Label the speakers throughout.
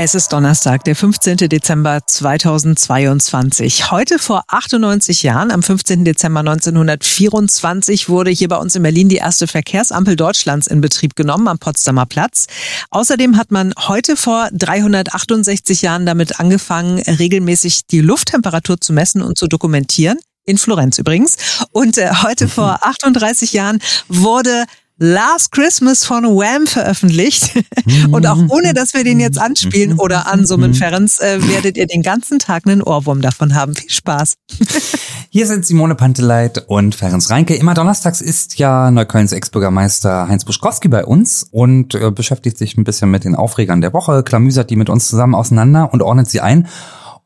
Speaker 1: Es ist Donnerstag, der 15. Dezember 2022. Heute vor 98 Jahren, am 15. Dezember 1924, wurde hier bei uns in Berlin die erste Verkehrsampel Deutschlands in Betrieb genommen am Potsdamer Platz. Außerdem hat man heute vor 368 Jahren damit angefangen, regelmäßig die Lufttemperatur zu messen und zu dokumentieren. In Florenz übrigens. Und äh, heute vor 38 Jahren wurde Last Christmas von Wham veröffentlicht. Und auch ohne, dass wir den jetzt anspielen oder ansummen, Ferenc, äh, werdet ihr den ganzen Tag einen Ohrwurm davon haben. Viel Spaß.
Speaker 2: Hier sind Simone Panteleit und Ferenc Reinke. Immer donnerstags ist ja Neuköllns Ex-Bürgermeister Heinz Buschkowski bei uns und äh, beschäftigt sich ein bisschen mit den Aufregern der Woche, klamüsert die mit uns zusammen auseinander und ordnet sie ein.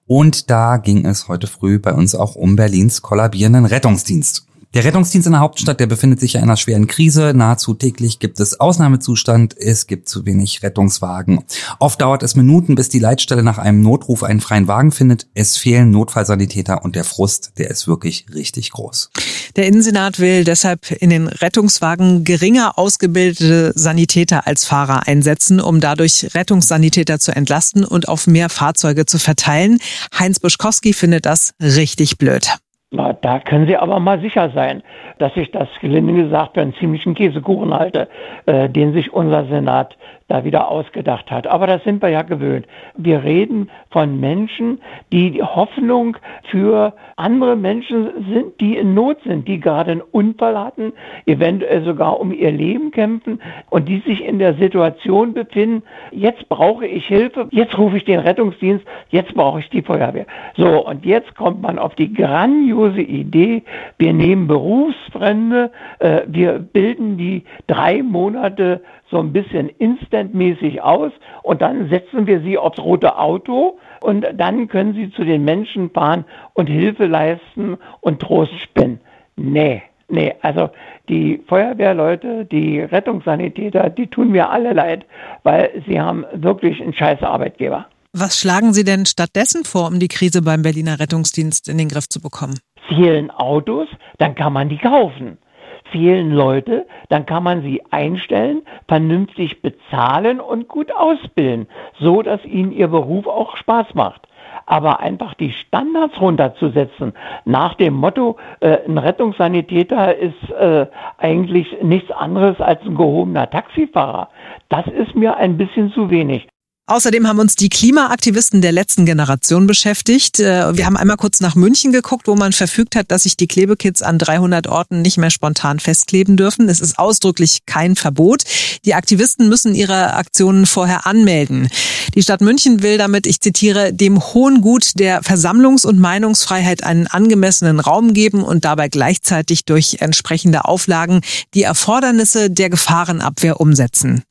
Speaker 2: Und da ging es heute früh bei uns auch um Berlins kollabierenden Rettungsdienst. Der Rettungsdienst in der Hauptstadt, der befindet sich ja in einer schweren Krise. Nahezu täglich gibt es Ausnahmezustand. Es gibt zu wenig Rettungswagen. Oft dauert es Minuten, bis die Leitstelle nach einem Notruf einen freien Wagen findet. Es fehlen Notfallsanitäter und der Frust, der ist wirklich richtig groß.
Speaker 1: Der Innensenat will deshalb in den Rettungswagen geringer ausgebildete Sanitäter als Fahrer einsetzen, um dadurch Rettungssanitäter zu entlasten und auf mehr Fahrzeuge zu verteilen. Heinz Buschkowski findet das richtig blöd.
Speaker 3: Na, da können Sie aber mal sicher sein, dass ich das gelinde gesagt für einen ziemlichen Käsekuchen halte, äh, den sich unser Senat da wieder ausgedacht hat. Aber das sind wir ja gewöhnt. Wir reden von Menschen, die Hoffnung für andere Menschen sind, die in Not sind, die gerade einen Unfall hatten, eventuell sogar um ihr Leben kämpfen und die sich in der Situation befinden, jetzt brauche ich Hilfe, jetzt rufe ich den Rettungsdienst, jetzt brauche ich die Feuerwehr. So, und jetzt kommt man auf die grandiose Idee, wir nehmen Berufsfremde, äh, wir bilden die drei Monate so ein bisschen instantmäßig aus und dann setzen wir sie aufs rote Auto und dann können sie zu den Menschen fahren und Hilfe leisten und Trost spenden. Nee, nee, also die Feuerwehrleute, die Rettungssanitäter, die tun mir alle leid, weil sie haben wirklich einen scheiß Arbeitgeber.
Speaker 1: Was schlagen Sie denn stattdessen vor, um die Krise beim Berliner Rettungsdienst in den Griff zu bekommen?
Speaker 3: Fehlen Autos, dann kann man die kaufen fehlen Leute, dann kann man sie einstellen, vernünftig bezahlen und gut ausbilden, so dass ihnen ihr Beruf auch Spaß macht. Aber einfach die Standards runterzusetzen, nach dem Motto, äh, ein Rettungssanitäter ist äh, eigentlich nichts anderes als ein gehobener Taxifahrer, das ist mir ein bisschen zu wenig.
Speaker 1: Außerdem haben uns die Klimaaktivisten der letzten Generation beschäftigt. Äh, wir haben einmal kurz nach München geguckt, wo man verfügt hat, dass sich die Klebekits an 300 Orten nicht mehr spontan festkleben dürfen. Es ist ausdrücklich kein Verbot. Die Aktivisten müssen ihre Aktionen vorher anmelden. Die Stadt München will damit, ich zitiere, dem hohen Gut der Versammlungs- und Meinungsfreiheit einen angemessenen Raum geben und dabei gleichzeitig durch entsprechende Auflagen die Erfordernisse der Gefahrenabwehr umsetzen.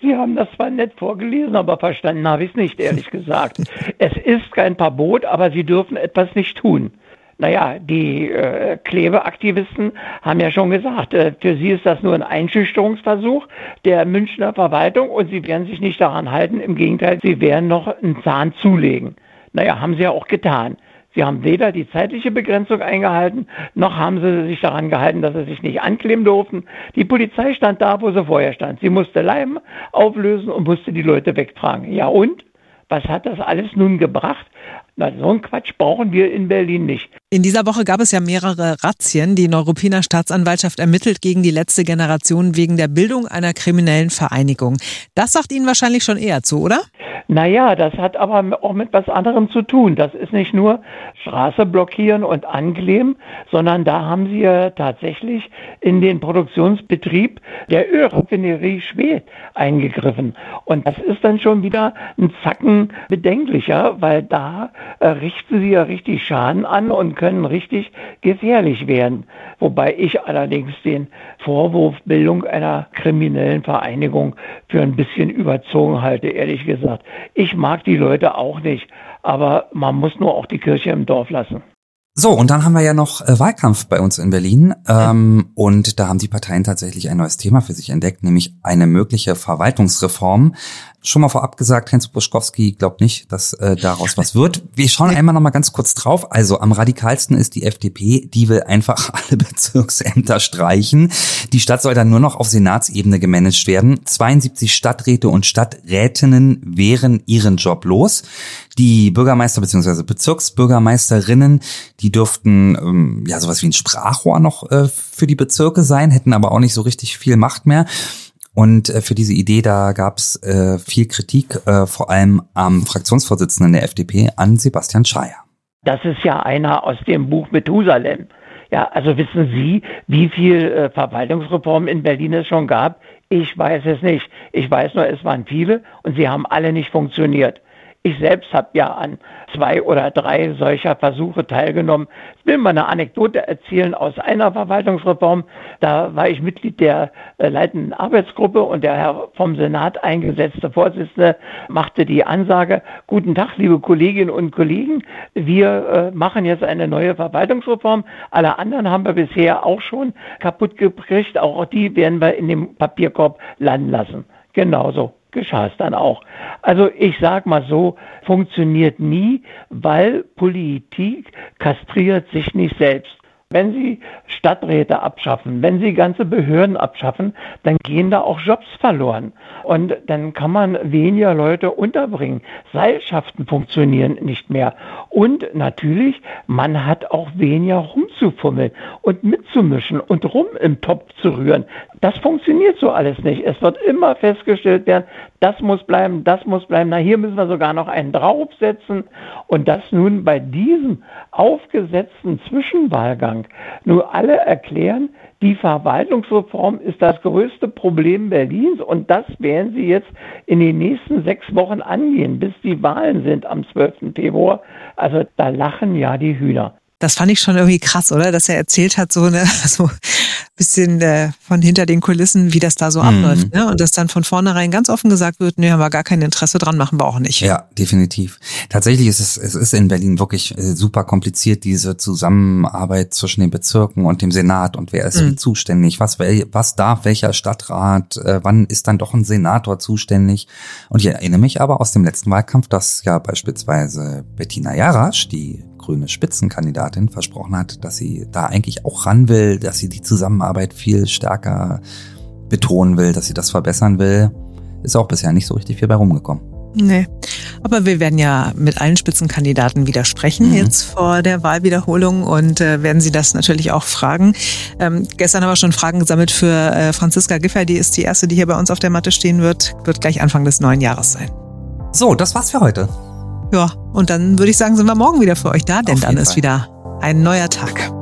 Speaker 3: Sie haben das zwar nett vorgelesen, aber verstanden habe ich es nicht, ehrlich gesagt. es ist kein Verbot, aber Sie dürfen etwas nicht tun. Naja, die äh, Klebeaktivisten haben ja schon gesagt, äh, für sie ist das nur ein Einschüchterungsversuch der Münchner Verwaltung und sie werden sich nicht daran halten. Im Gegenteil, sie werden noch einen Zahn zulegen. Naja, haben sie ja auch getan. Sie haben weder die zeitliche Begrenzung eingehalten, noch haben sie sich daran gehalten, dass sie sich nicht ankleben durften. Die Polizei stand da, wo sie vorher stand. Sie musste Leim auflösen und musste die Leute wegtragen. Ja und? Was hat das alles nun gebracht? Na, so einen Quatsch brauchen wir in Berlin nicht.
Speaker 1: In dieser Woche gab es ja mehrere Razzien. Die Neuruppiner Staatsanwaltschaft ermittelt gegen die letzte Generation wegen der Bildung einer kriminellen Vereinigung. Das sagt Ihnen wahrscheinlich schon eher zu, oder?
Speaker 3: Naja, das hat aber auch mit was anderem zu tun. Das ist nicht nur Straße blockieren und ankleben, sondern da haben sie ja tatsächlich in den Produktionsbetrieb der Ölraffinerie Schwedt eingegriffen. Und das ist dann schon wieder ein Zacken bedenklicher, weil da äh, richten sie ja richtig Schaden an und können richtig gefährlich werden. Wobei ich allerdings den Vorwurf Bildung einer kriminellen Vereinigung für ein bisschen überzogen halte, ehrlich gesagt. Ich mag die Leute auch nicht, aber man muss nur auch die Kirche im Dorf lassen.
Speaker 2: So, und dann haben wir ja noch äh, Wahlkampf bei uns in Berlin. Ähm, und da haben die Parteien tatsächlich ein neues Thema für sich entdeckt, nämlich eine mögliche Verwaltungsreform. Schon mal vorab gesagt, Heinz Buschkowski glaubt nicht, dass äh, daraus was wird. Wir schauen einmal noch mal ganz kurz drauf. Also am radikalsten ist die FDP, die will einfach alle Bezirksämter streichen. Die Stadt soll dann nur noch auf Senatsebene gemanagt werden. 72 Stadträte und Stadträtinnen wären ihren Job los. Die Bürgermeister bzw. Bezirksbürgermeisterinnen, die dürften ähm, ja sowas wie ein Sprachrohr noch äh, für die Bezirke sein, hätten aber auch nicht so richtig viel Macht mehr. Und äh, für diese Idee, da gab es äh, viel Kritik, äh, vor allem am Fraktionsvorsitzenden der FDP, an Sebastian Schreier.
Speaker 3: Das ist ja einer aus dem Buch Methusalem. Ja, also wissen Sie, wie viel äh, Verwaltungsreformen in Berlin es schon gab? Ich weiß es nicht. Ich weiß nur, es waren viele und sie haben alle nicht funktioniert. Ich selbst habe ja an zwei oder drei solcher Versuche teilgenommen. Ich will mal eine Anekdote erzählen aus einer Verwaltungsreform. Da war ich Mitglied der äh, leitenden Arbeitsgruppe und der Herr vom Senat eingesetzte Vorsitzende machte die Ansage, guten Tag, liebe Kolleginnen und Kollegen, wir äh, machen jetzt eine neue Verwaltungsreform. Alle anderen haben wir bisher auch schon kaputt gekriegt. Auch die werden wir in dem Papierkorb landen lassen. Genauso geschah es dann auch. Also ich sage mal so, funktioniert nie, weil Politik kastriert sich nicht selbst. Wenn Sie Stadträte abschaffen, wenn Sie ganze Behörden abschaffen, dann gehen da auch Jobs verloren. Und dann kann man weniger Leute unterbringen. Seilschaften funktionieren nicht mehr. Und natürlich, man hat auch weniger rumzufummeln und mitzumischen und rum im Topf zu rühren. Das funktioniert so alles nicht. Es wird immer festgestellt werden, das muss bleiben, das muss bleiben. Na, hier müssen wir sogar noch einen draufsetzen. Und das nun bei diesem aufgesetzten Zwischenwahlgang nur alle erklären, die Verwaltungsreform ist das größte Problem Berlins und das werden sie jetzt in den nächsten sechs Wochen angehen, bis die Wahlen sind am 12. Februar. Also da lachen ja die Hühner.
Speaker 1: Das fand ich schon irgendwie krass, oder? Dass er erzählt hat, so eine, so bisschen äh, von hinter den Kulissen, wie das da so mhm. abläuft. Ne? Und dass dann von vornherein ganz offen gesagt wird, nee, haben wir gar kein Interesse dran, machen wir auch nicht.
Speaker 2: Ja, definitiv. Tatsächlich ist es, es ist in Berlin wirklich äh, super kompliziert, diese Zusammenarbeit zwischen den Bezirken und dem Senat und wer ist mhm. zuständig, was, was darf welcher Stadtrat, äh, wann ist dann doch ein Senator zuständig. Und ich erinnere mich aber aus dem letzten Wahlkampf, dass ja beispielsweise Bettina Jarasch, die grüne Spitzenkandidatin versprochen hat, dass sie da eigentlich auch ran will, dass sie die Zusammenarbeit viel stärker betonen will, dass sie das verbessern will, ist auch bisher nicht so richtig viel bei rumgekommen.
Speaker 1: Nee. Aber wir werden ja mit allen Spitzenkandidaten wieder sprechen, mhm. jetzt vor der Wahlwiederholung und äh, werden Sie das natürlich auch fragen. Ähm, gestern haben wir schon Fragen gesammelt für äh, Franziska Giffer, die ist die erste, die hier bei uns auf der Matte stehen wird, wird gleich Anfang des neuen Jahres sein.
Speaker 2: So, das war's für heute.
Speaker 1: Ja, und dann würde ich sagen, sind wir morgen wieder für euch da, denn dann Fall. ist wieder ein neuer Tag.